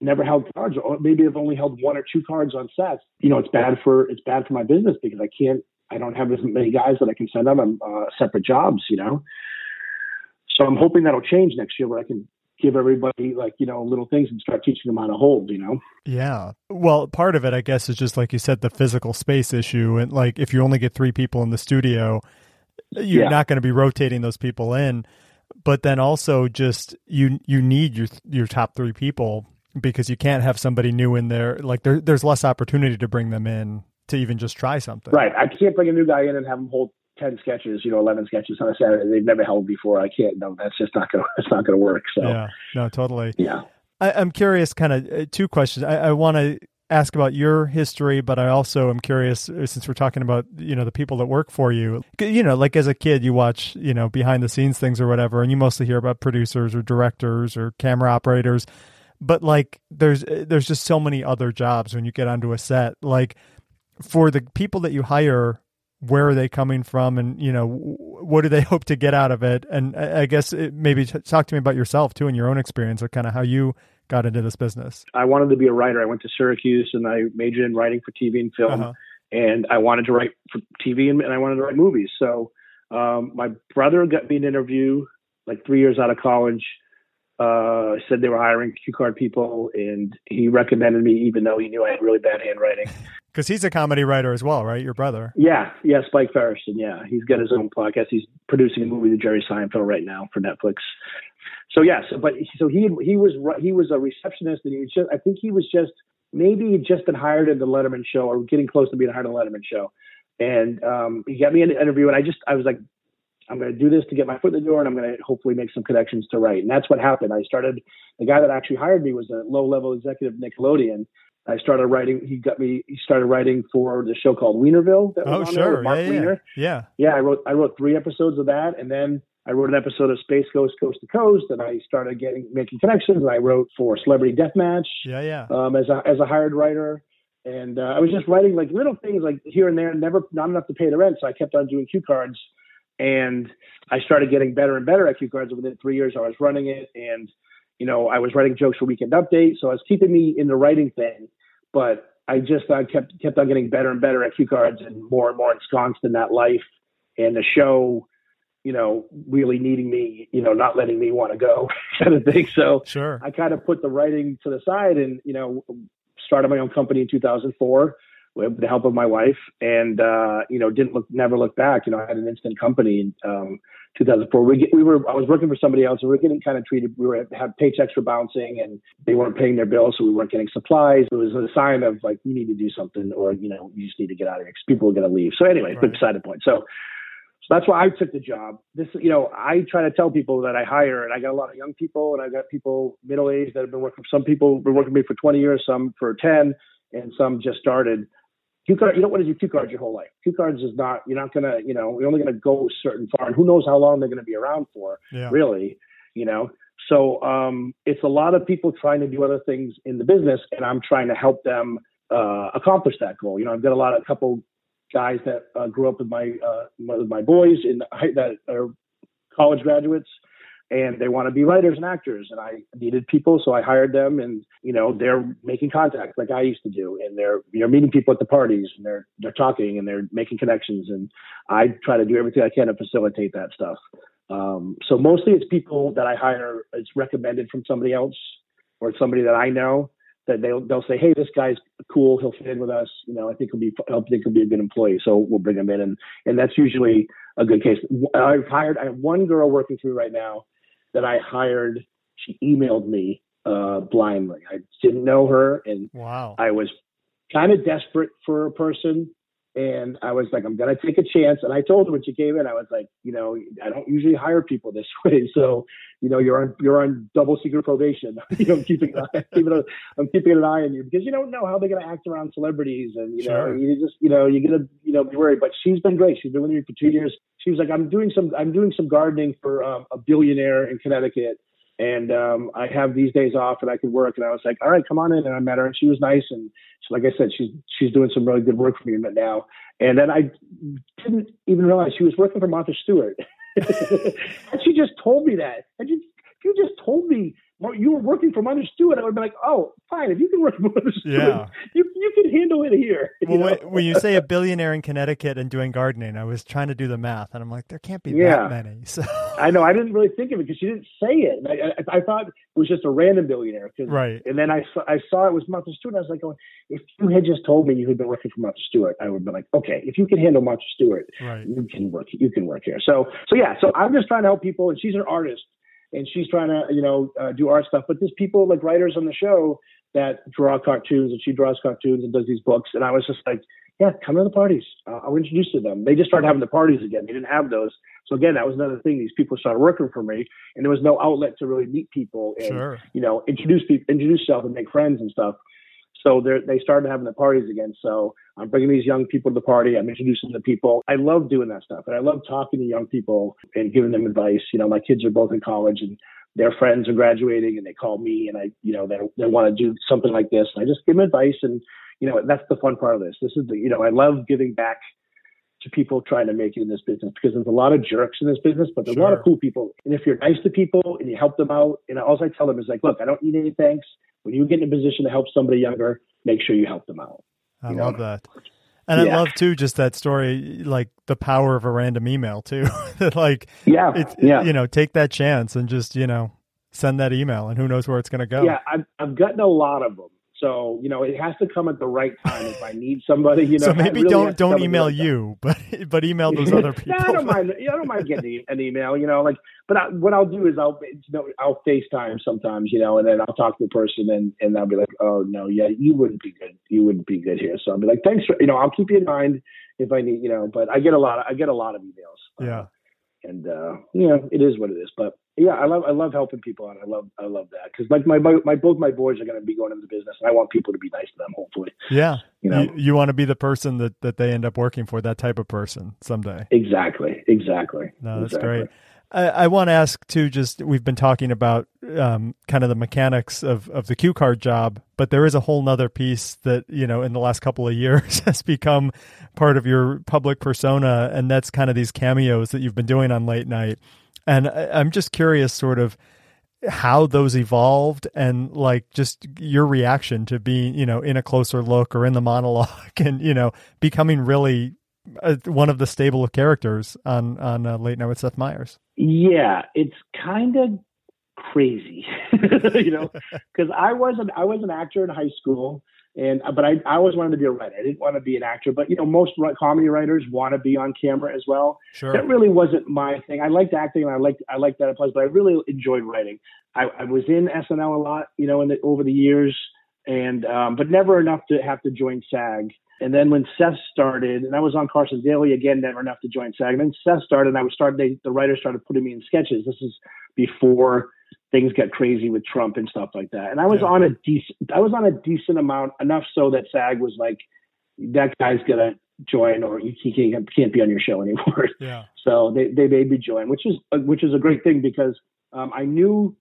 never held cards or maybe have only held one or two cards on sets. You know it's bad for it's bad for my business because i can't I don't have as many guys that I can send out on uh, separate jobs, you know. So I'm hoping that'll change next year, where I can give everybody like you know little things and start teaching them how to hold you know? Yeah. Well part of it i guess is just like you said the physical space issue. And like if you only get three people in the studio you're yeah. not going to be rotating those people in but then also just you you need your your top three people because you can't have somebody new in there like there, there's less opportunity to bring them in to even just try something. Right. I can't bring a new guy in and have him hold ten sketches, you know, eleven sketches on a Saturday. They've never held before. I can't. No, that's just not gonna. It's not gonna work. So yeah. No, totally. Yeah. I, am curious. Kind of uh, two questions. I, I want to ask about your history, but I also am curious uh, since we're talking about you know the people that work for you. You know, like as a kid, you watch you know behind the scenes things or whatever, and you mostly hear about producers or directors or camera operators. But like, there's uh, there's just so many other jobs when you get onto a set. Like, for the people that you hire, where are they coming from, and you know what do they hope to get out of it? And I guess it, maybe talk to me about yourself too, and your own experience, or kind of how you got into this business. I wanted to be a writer. I went to Syracuse and I majored in writing for TV and film, uh-huh. and I wanted to write for TV and, and I wanted to write movies. So um, my brother got me an interview like three years out of college uh, said they were hiring cue card people, and he recommended me, even though he knew I had really bad handwriting. Because he's a comedy writer as well, right? Your brother? Yeah, yeah, Spike Feresten. Yeah, he's got his own podcast. He's producing a movie with Jerry Seinfeld right now for Netflix. So yes, yeah, so, but so he he was he was a receptionist, and he was just I think he was just maybe he'd just been hired in the Letterman show or getting close to being hired in the Letterman show, and um, he got me an interview, and I just I was like I'm going to do this to get my foot in the door, and I'm going to hopefully make some connections to write. And that's what happened. I started. The guy that actually hired me was a low-level executive Nickelodeon. I started writing. He got me. He started writing for the show called Weinerville. That was oh, sure. Mark yeah, Weiner. Yeah. Yeah. I wrote. I wrote three episodes of that, and then I wrote an episode of Space Ghost Coast to Coast, and I started getting making connections. And I wrote for Celebrity Deathmatch. Yeah, yeah. Um, as a as a hired writer, and uh, I was just writing like little things like here and there, never not enough to pay the rent. So I kept on doing cue cards and I started getting better and better at cue cards within three years. I was running it, and you know, I was writing jokes for Weekend Update, so it was keeping me in the writing thing. But I just uh, kept kept on getting better and better at cue cards, and more and more ensconced in that life. And the show, you know, really needing me, you know, not letting me want to go, kind of thing. So sure. I kind of put the writing to the side, and you know, started my own company in 2004 with the help of my wife, and uh, you know, didn't look, never look back. You know, I had an instant company in um, 2004. We, we were, I was working for somebody else, and we were getting kind of treated. We were had paychecks were bouncing, and they weren't paying their bills, so we weren't getting supplies. It was a sign of like, you need to do something, or you know, you just need to get out of here because people are going to leave. So anyway, right. beside the point. So. So that's why I took the job. This, you know, I try to tell people that I hire, and I got a lot of young people, and I got people middle aged that have been working. Some people have been working with me for 20 years, some for 10, and some just started cue card, you don't want to do cue cards your whole life. Cue cards is not, you're not going to, you know, you're only going to go certain far and who knows how long they're going to be around for, yeah. really, you know? So um, it's a lot of people trying to do other things in the business and I'm trying to help them uh, accomplish that goal. You know, I've got a lot of a couple guys that uh, grew up with my, uh, with my boys in that are college graduates and they want to be writers and actors and i needed people so i hired them and you know they're making contact like i used to do and they're you know meeting people at the parties and they're they're talking and they're making connections and i try to do everything i can to facilitate that stuff um, so mostly it's people that i hire it's recommended from somebody else or somebody that i know that they'll they'll say, hey, this guy's cool, he'll fit in with us. You know, I think he'll be I think he'll be a good employee, so we'll bring him in, and and that's usually a good case. I've hired I have one girl working through right now that I hired, she emailed me uh, blindly. I didn't know her, and wow. I was kind of desperate for a person. And I was like, I'm gonna take a chance. And I told her when she came in, I was like, you know, I don't usually hire people this way, so you know, you're on you're on double secret probation. you know, keeping an eye, keeping a, I'm keeping an eye on you because you don't know how they're gonna act around celebrities, and you Sure. know, you just you know, you're gonna you know be worried. But she's been great. She's been with me for two years. She was like, I'm doing some I'm doing some gardening for um, a billionaire in Connecticut and um, I have these days off and I could work. And I was like, all right, come on in. And I met her and she was nice. And like I said, she's, she's doing some really good work for me now. And then I didn't even realize she was working for Martha Stewart. and she just told me that. And you, you just told me you were working for Martha Stewart. I would be like, oh, fine. If you can work for Martha Stewart, Yeah. you, you can handle it here. Well, you know? when, you say a billionaire in Connecticut and doing gardening, I was trying to do the math, and I'm like, there can't be Yeah. that many. So I know. I didn't really think of it because she didn't say it. I, I, I thought it was just a random billionaire. right, And then I saw, I saw it was Martha Stewart. I was like, oh, if you had just told me you had been working for Martha Stewart, I would have been like, okay, if you can handle Martha Stewart, right, you can work. You can work here. So, so yeah. So I'm just trying to help people, and she's an artist, and she's trying to, you know, uh, do art stuff. But there's people like writers on the show that draw cartoons, and she draws cartoons and does these books. And I was just like, yeah, come to the parties. Uh, I'll introduce you to them. They just started having the parties again. They didn't have those. So again, that was another thing. These people started working for me, and there was no outlet to really meet people and sure, you know, introduce people, introduce yourself and make friends and stuff. So they started having the parties again. So I'm bringing these young people to the party. I'm introducing the people. I love doing that stuff, and I love talking to young people and giving them advice. You know, my kids are both in college, and their friends are graduating, and they call me, and I, you know, they they want to do something like this, and I just give them advice, and you know, that's the fun part of this. This is the, you know, I love giving back to people trying to make it in this business because there's a lot of jerks in this business, but there's a lot of cool people. And if you're nice to people and you help them out, and all I tell them is like, look, I don't need any thanks. When you get in a position to help somebody younger, make sure you help them out. I you know. love that. And I love too just that story, like the power of a random email too. that like Yeah, it's yeah, you know take that chance and just you know send that email, and who knows where it's going to go. yeah. I've I've gotten a lot of them. So you know, it has to come at the right time. If I need somebody, you know, so maybe really don't don't come at the email you, but but email those other people. yeah, I don't mind. I don't mind getting an email. You know, like, but I, what I'll do is I'll, you know, I'll FaceTime sometimes. You know, and then I'll talk to the person, and and I'll be like, oh no, yeah, you wouldn't be good. You wouldn't be good here. So I'll be like, thanks for, you know, I'll keep you in mind if I need, you know. But I get a lot. Of, I get a lot of emails. Yeah. And uh, you know, it is what it is. But yeah, I love I love helping people, and I love I love that because like my, my my both my boys are going to be going into business, and I want people to be nice to them. Hopefully, Yeah, you know. you, you want to be the person that that they end up working for, that type of person someday. Exactly. Exactly. No, that's Exactly. great. I, I want to ask too. Just we've been talking about um, kind of the mechanics of of the cue card job, but there is a whole nother piece that you know in the last couple of years has become part of your public persona, and that's kind of these cameos that you've been doing on late night. And I, I'm just curious, sort of how those evolved and like just your reaction to being you know in a closer look or in the monologue and you know becoming really uh, one of the stable of characters on on uh, late night with seth meyers Yeah, it's kind of crazy, you know, because I was an I was an actor in high school, and but I I always wanted to be a writer. I didn't want to be an actor, but you know, most comedy writers want to be on camera as well. sure That really wasn't my thing. I liked acting, and I liked I liked that applause, but I really enjoyed writing. I, I was in SNL a lot, you know, in the, over the years, and um, but never enough to have to join SAG. And then when Seth started, and I was on Carson Daly again, never enough to join SAG. And then Seth started, and I was started. They, the writers started putting me in sketches. This is before things got crazy with Trump and stuff like that. And I was Yeah. on a decent, I was on a decent amount, enough so that SAG was like, that guy's gonna join, or he can't can't be on your show anymore. yeah So they, they made me join, which is which is a great thing because um, I knew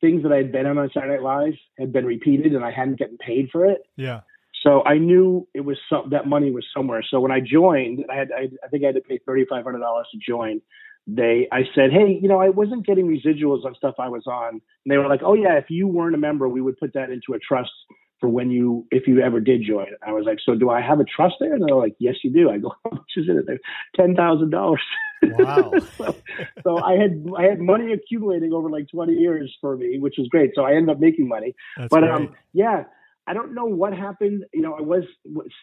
things that I had been on on Saturday Night Live had been repeated, and I hadn't gotten paid for it. yeah So I knew it was some that money was somewhere. So when I joined, I had I, I think I had to pay thirty five hundred dollars to join. They I said, hey, you know, I wasn't getting residuals on stuff I was on, and they were like, oh yeah, if you weren't a member, we would put that into a trust for when you if you ever did join. I was like, so do I have a trust there? And they're like, yes, you do. I go, how much is in it? There, ten thousand dollars. wow so, so I had I had money accumulating over like 20 years for me, which was great. So I ended up making money. that's but great. um, yeah, I don't know what happened. You know, I was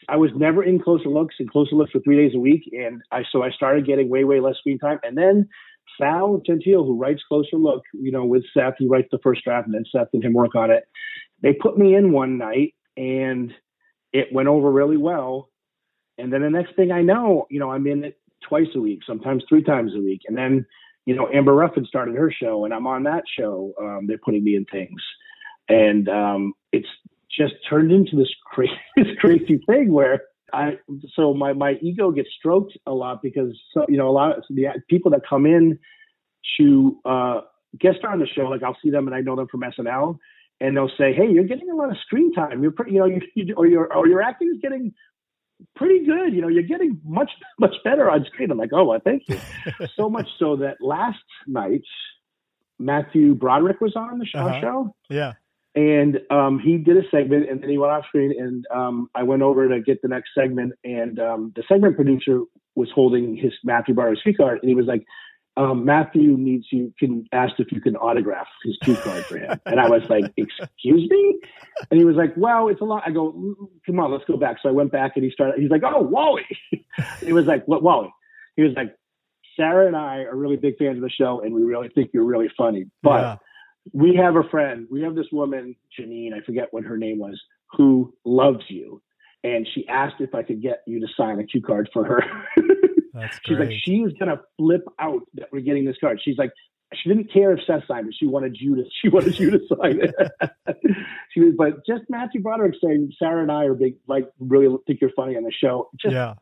I was never in closer looks and closer looks for three days a week, and I so I started getting way way less screen time, and then. Sal Gentile, who writes Closer Look, you know, with Seth, he writes the first draft, and then Seth and him work on it. They put me in one night, and it went over really well. And then the next thing I know, you know, I'm in it twice a week, sometimes three times a week. And then, you know, Amber Ruffin started her show and I'm on that show. Um, they're putting me in things. And um, it's just turned into this crazy, this crazy thing where I, so my, my ego gets stroked a lot because, you know, a lot of the people that come in to uh, guest star on the show, like I'll see them and I know them from SNL and they'll say, "Hey, you're getting a lot of screen time. You're pretty, you know, you, you, or your or your acting is getting pretty good. You know, you're getting much much better on screen." I'm like, "Oh, well, thank you." so much so that last night, Matthew Broderick was on the show. Uh-huh. show. Yeah. And um, he did a segment, and then he went off screen, and um, I went over to get the next segment, and um, the segment producer was holding his Matthew Broderick's cue card, and he was like, um, Matthew needs you can asked if you can autograph his cue card for him. And I was like, excuse me? And he was like, well, it's a lot. I go, come on, let's go back. So I went back and he started, he's like, oh, Wally. he was like, what, Wally? He was like, Sarah and I are really big fans of the show and we really think you're really funny. But yeah. We have a friend, we have this woman, Janine, I forget what her name was, who loves you. And she asked if I could get you to sign a cue card for her. That's She's like, she's gonna flip out that we're getting this card. She's like, she didn't care if Seth signed it. She wanted you to. She wanted you to sign it. she was, but just Matthew Broderick saying Sarah and I are big, like really think you're funny on the show. Just yeah,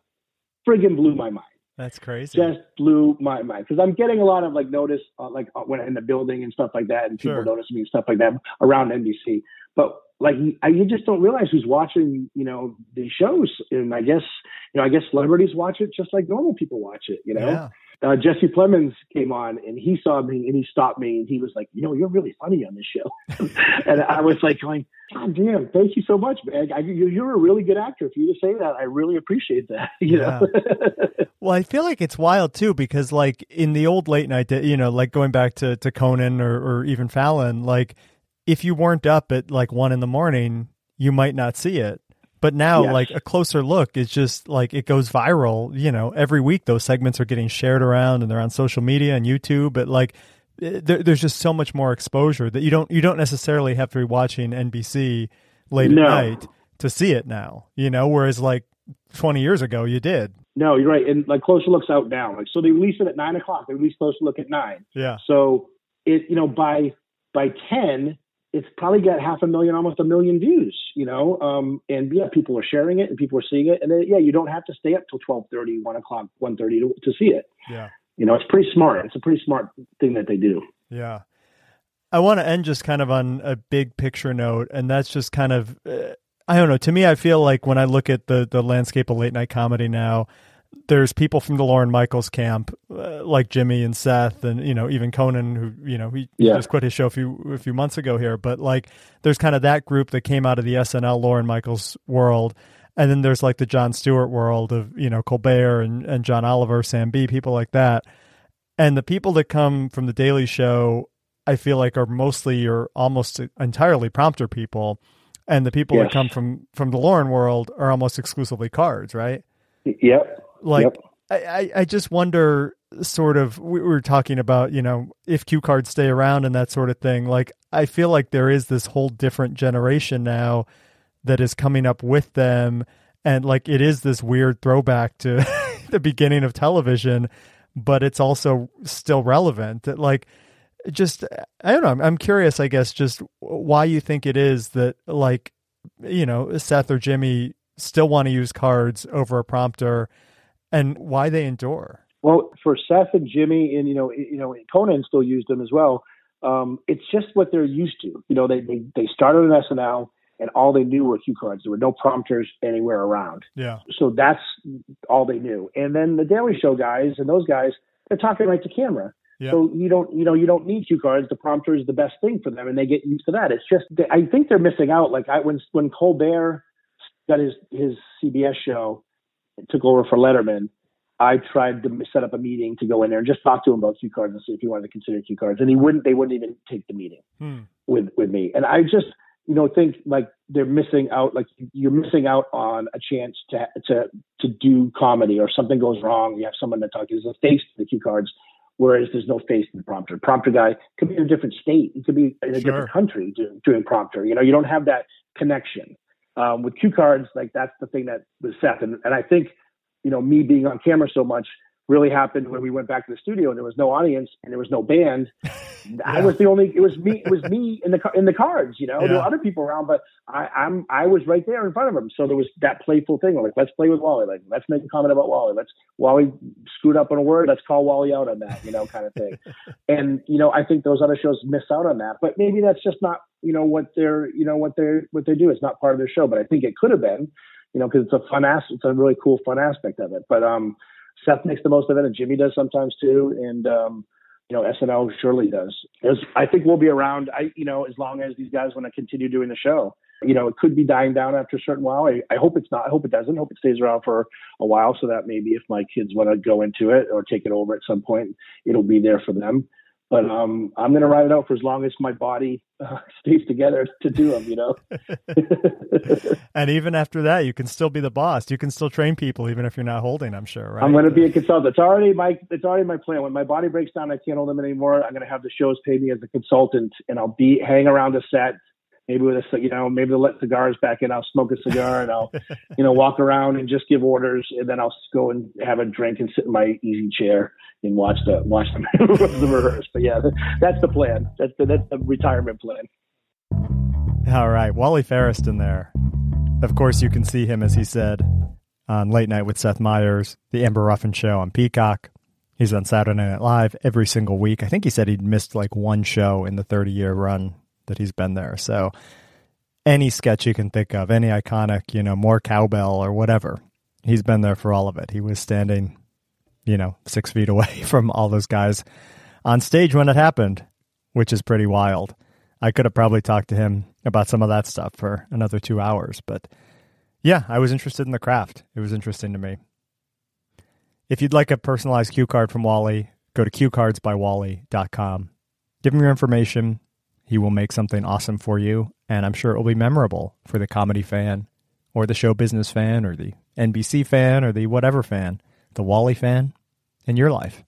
friggin' blew my mind. That's crazy. Just blew my mind because I'm getting a lot of like notice, uh, like uh, when in the building and stuff like that, and people Sure. notice me and stuff like that around NBC. But like, I, you just don't realize who's watching, you know, these shows. And I guess, you know, I guess celebrities watch it just like normal people watch it. You know, Yeah. uh, Jesse Plemons came on and he saw me and he stopped me and he was like, you know, you're really funny on this show. and I was like going, God damn, thank you so much, man. I, you, you're a really good actor. For you to say that, I really appreciate that. You know? Well, I feel like it's wild too because, like, in the old late night, you know, like going back to to Conan or or even Fallon, like, if you weren't up at like one in the morning, you might not see it. But now, Yes. like a closer look is just like it goes viral. You know, every week those segments are getting shared around and they're on social media and YouTube. But like, eh, there, there's just so much more exposure that you don't you don't necessarily have to be watching NBC late No. at night to see it now. You know, whereas like 20 years ago you did. no, you're right. And like Closer Looks out now. Like, so they release it at nine o'clock. They release Closer Look at nine. Yeah. So it, you know, by by ten, it's probably got half a million, almost a million views. You know, um, and yeah, people are sharing it and people are seeing it. And then, yeah, you don't have to stay up till 12:30, 1 o'clock, 1:30 to, to see it. Yeah. You know, it's pretty smart. It's a pretty smart thing that they do. Yeah. I want to end just kind of on a big picture note, and that's just kind of, uh, I don't know. To me, I feel like when I look at the the landscape of late night comedy now, there's people from the Lorne Michaels camp, uh, like Jimmy and Seth, and you know even Conan, who you know he, Yeah. just quit his show a few a few months ago here. But like, there's kind of that group that came out of the SNL Lorne Michaels world. And then there's like the Jon Stewart world of, you know, Colbert and, and John Oliver, Sam Bee, people like that. And the people that come from the Daily Show, I feel like are mostly or almost entirely prompter people. And the people that come from from the Lorne world are almost exclusively cards, right? Yep. Like Yep. I, I, just wonder sort of we were talking about, you know, if cue cards stay around and that sort of thing. Like I feel like there is this whole different generation now that is coming up with them and like it is this weird throwback to the beginning of television, but it's also still relevant. That like just I don't know. I'm, I'm curious, I guess, just why you think it is that like you know Seth or Jimmy still want to use cards over a prompter, and why they endure. Well, for Seth and Jimmy, and you know, you know, Conan still used them as well. Um, it's just what they're used to. You know, they they, they started on SNL, and all they knew were cue cards. There were no prompters anywhere around. Yeah, So that's all they knew. And then the Daily Show guys and those guys, they're talking right to camera. Yeah. So you don't, you know, you don't need cue cards. The prompter is the best thing for them, and they get used to that. It's just, I think they're missing out. Like I, when when Colbert got his his CBS show, took over for Letterman. I tried to set up a meeting to go in there and just talk to him about cue cards and see if he wanted to consider cue cards, and he wouldn't. They wouldn't even take the meeting Hmm. with with me. And I just you know think like they're missing out. Like you're missing out on a chance to to to do comedy or something goes wrong. You have someone to talk. There's a face to the cue cards. Whereas there's no face in the prompter. Prompter guy could be in a different state. He could be in a Sure. different country doing, doing prompter. You know, you don't have that connection. Um, with cue cards, like that's the thing that was Seth. And, and I think, you know, me being on camera so much really happened when we went back to the studio and there was no audience and there was no band. yeah. I was the only. It was me. It was me in the in the cards. You know, yeah. there were other people around, but I, I'm I was right there in front of them. So there was that playful thing. Like let's play with Wally. Like let's make a comment about Wally. Let's Wally screwed up on a word. Let's call Wally out on that. You know, kind of thing. and you know, I think those other shows miss out on that. But maybe that's just not you know what they're you know what they're what they do. It's not part of their show. But I think it could have been. You know, because it's a fun ass. It's a really cool fun aspect of it. But um Seth makes the most of it, and Jimmy does sometimes too, and um, you know SNL surely does. I think we'll be around. I you know as long as these guys want to continue doing the show. You know, it could be dying down after a certain while. I, I hope it's not. I hope it doesn't. I hope it stays around for a while, so that maybe if my kids want to go into it or take it over at some point, it'll be there for them. But um, I'm going to ride it out for as long as my body uh, stays together to do them, you know. and even after that, you can still be the boss. You can still train people, even if you're not holding. I'm sure, right? I'm going to be a consultant. It's already my it's already my plan. When my body breaks down, I can't hold them anymore. I'm going to have the shows pay me as a consultant, and I'll be hang around a set maybe with a you know maybe they'll let cigars back in. I'll smoke a cigar and i'll you know walk around and just give orders and then i'll go and have a drink and sit in my easy chair and watch the watch the, the rehearse. But yeah that's the plan. That's the, that's the retirement plan. All right. Wally in there. Of course you can see him as he said on late night with seth meyers the amber ruffin show on peacock. He's on Saturday Night Live every single week. I think he said he'd missed like one show in the 30 year run that he's been there. So any sketch you can think of, any iconic, you know, more cowbell or whatever, he's been there for all of it. He was standing, you know, six feet away from all those guys on stage when it happened, which is pretty wild. I could have probably talked to him about some of that stuff for another two hours, but yeah, I was interested in the craft. It was interesting to me. If you'd like a personalized cue card from Wally, go to cuecardsbywally.com. Give him your information. He will make something awesome for you, and I'm sure it will be memorable for the comedy fan, or the show business fan, or the NBC fan, or the whatever fan, the Wally fan in your life.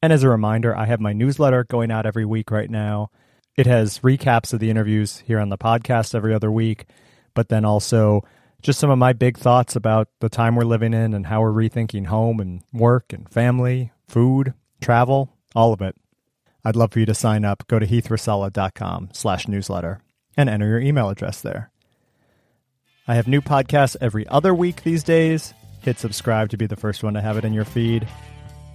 And as a reminder, I have my newsletter going out every week right now. It has recaps of the interviews here on the podcast every other week, but then also just some of my big thoughts about the time we're living in and how we're rethinking home and work and family, food, travel, all of it. I'd love for you to sign up. Go to heathracela.com slash newsletter and enter your email address there. I have new podcasts every other week these days. Hit subscribe to be the first one to have it in your feed.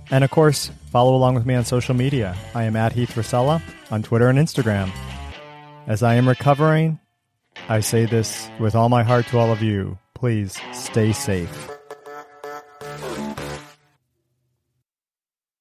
And of course, follow along with me on social media. I am at Heath Racela on Twitter and Instagram. As I am recovering, I say this with all my heart to all of you. Please stay safe.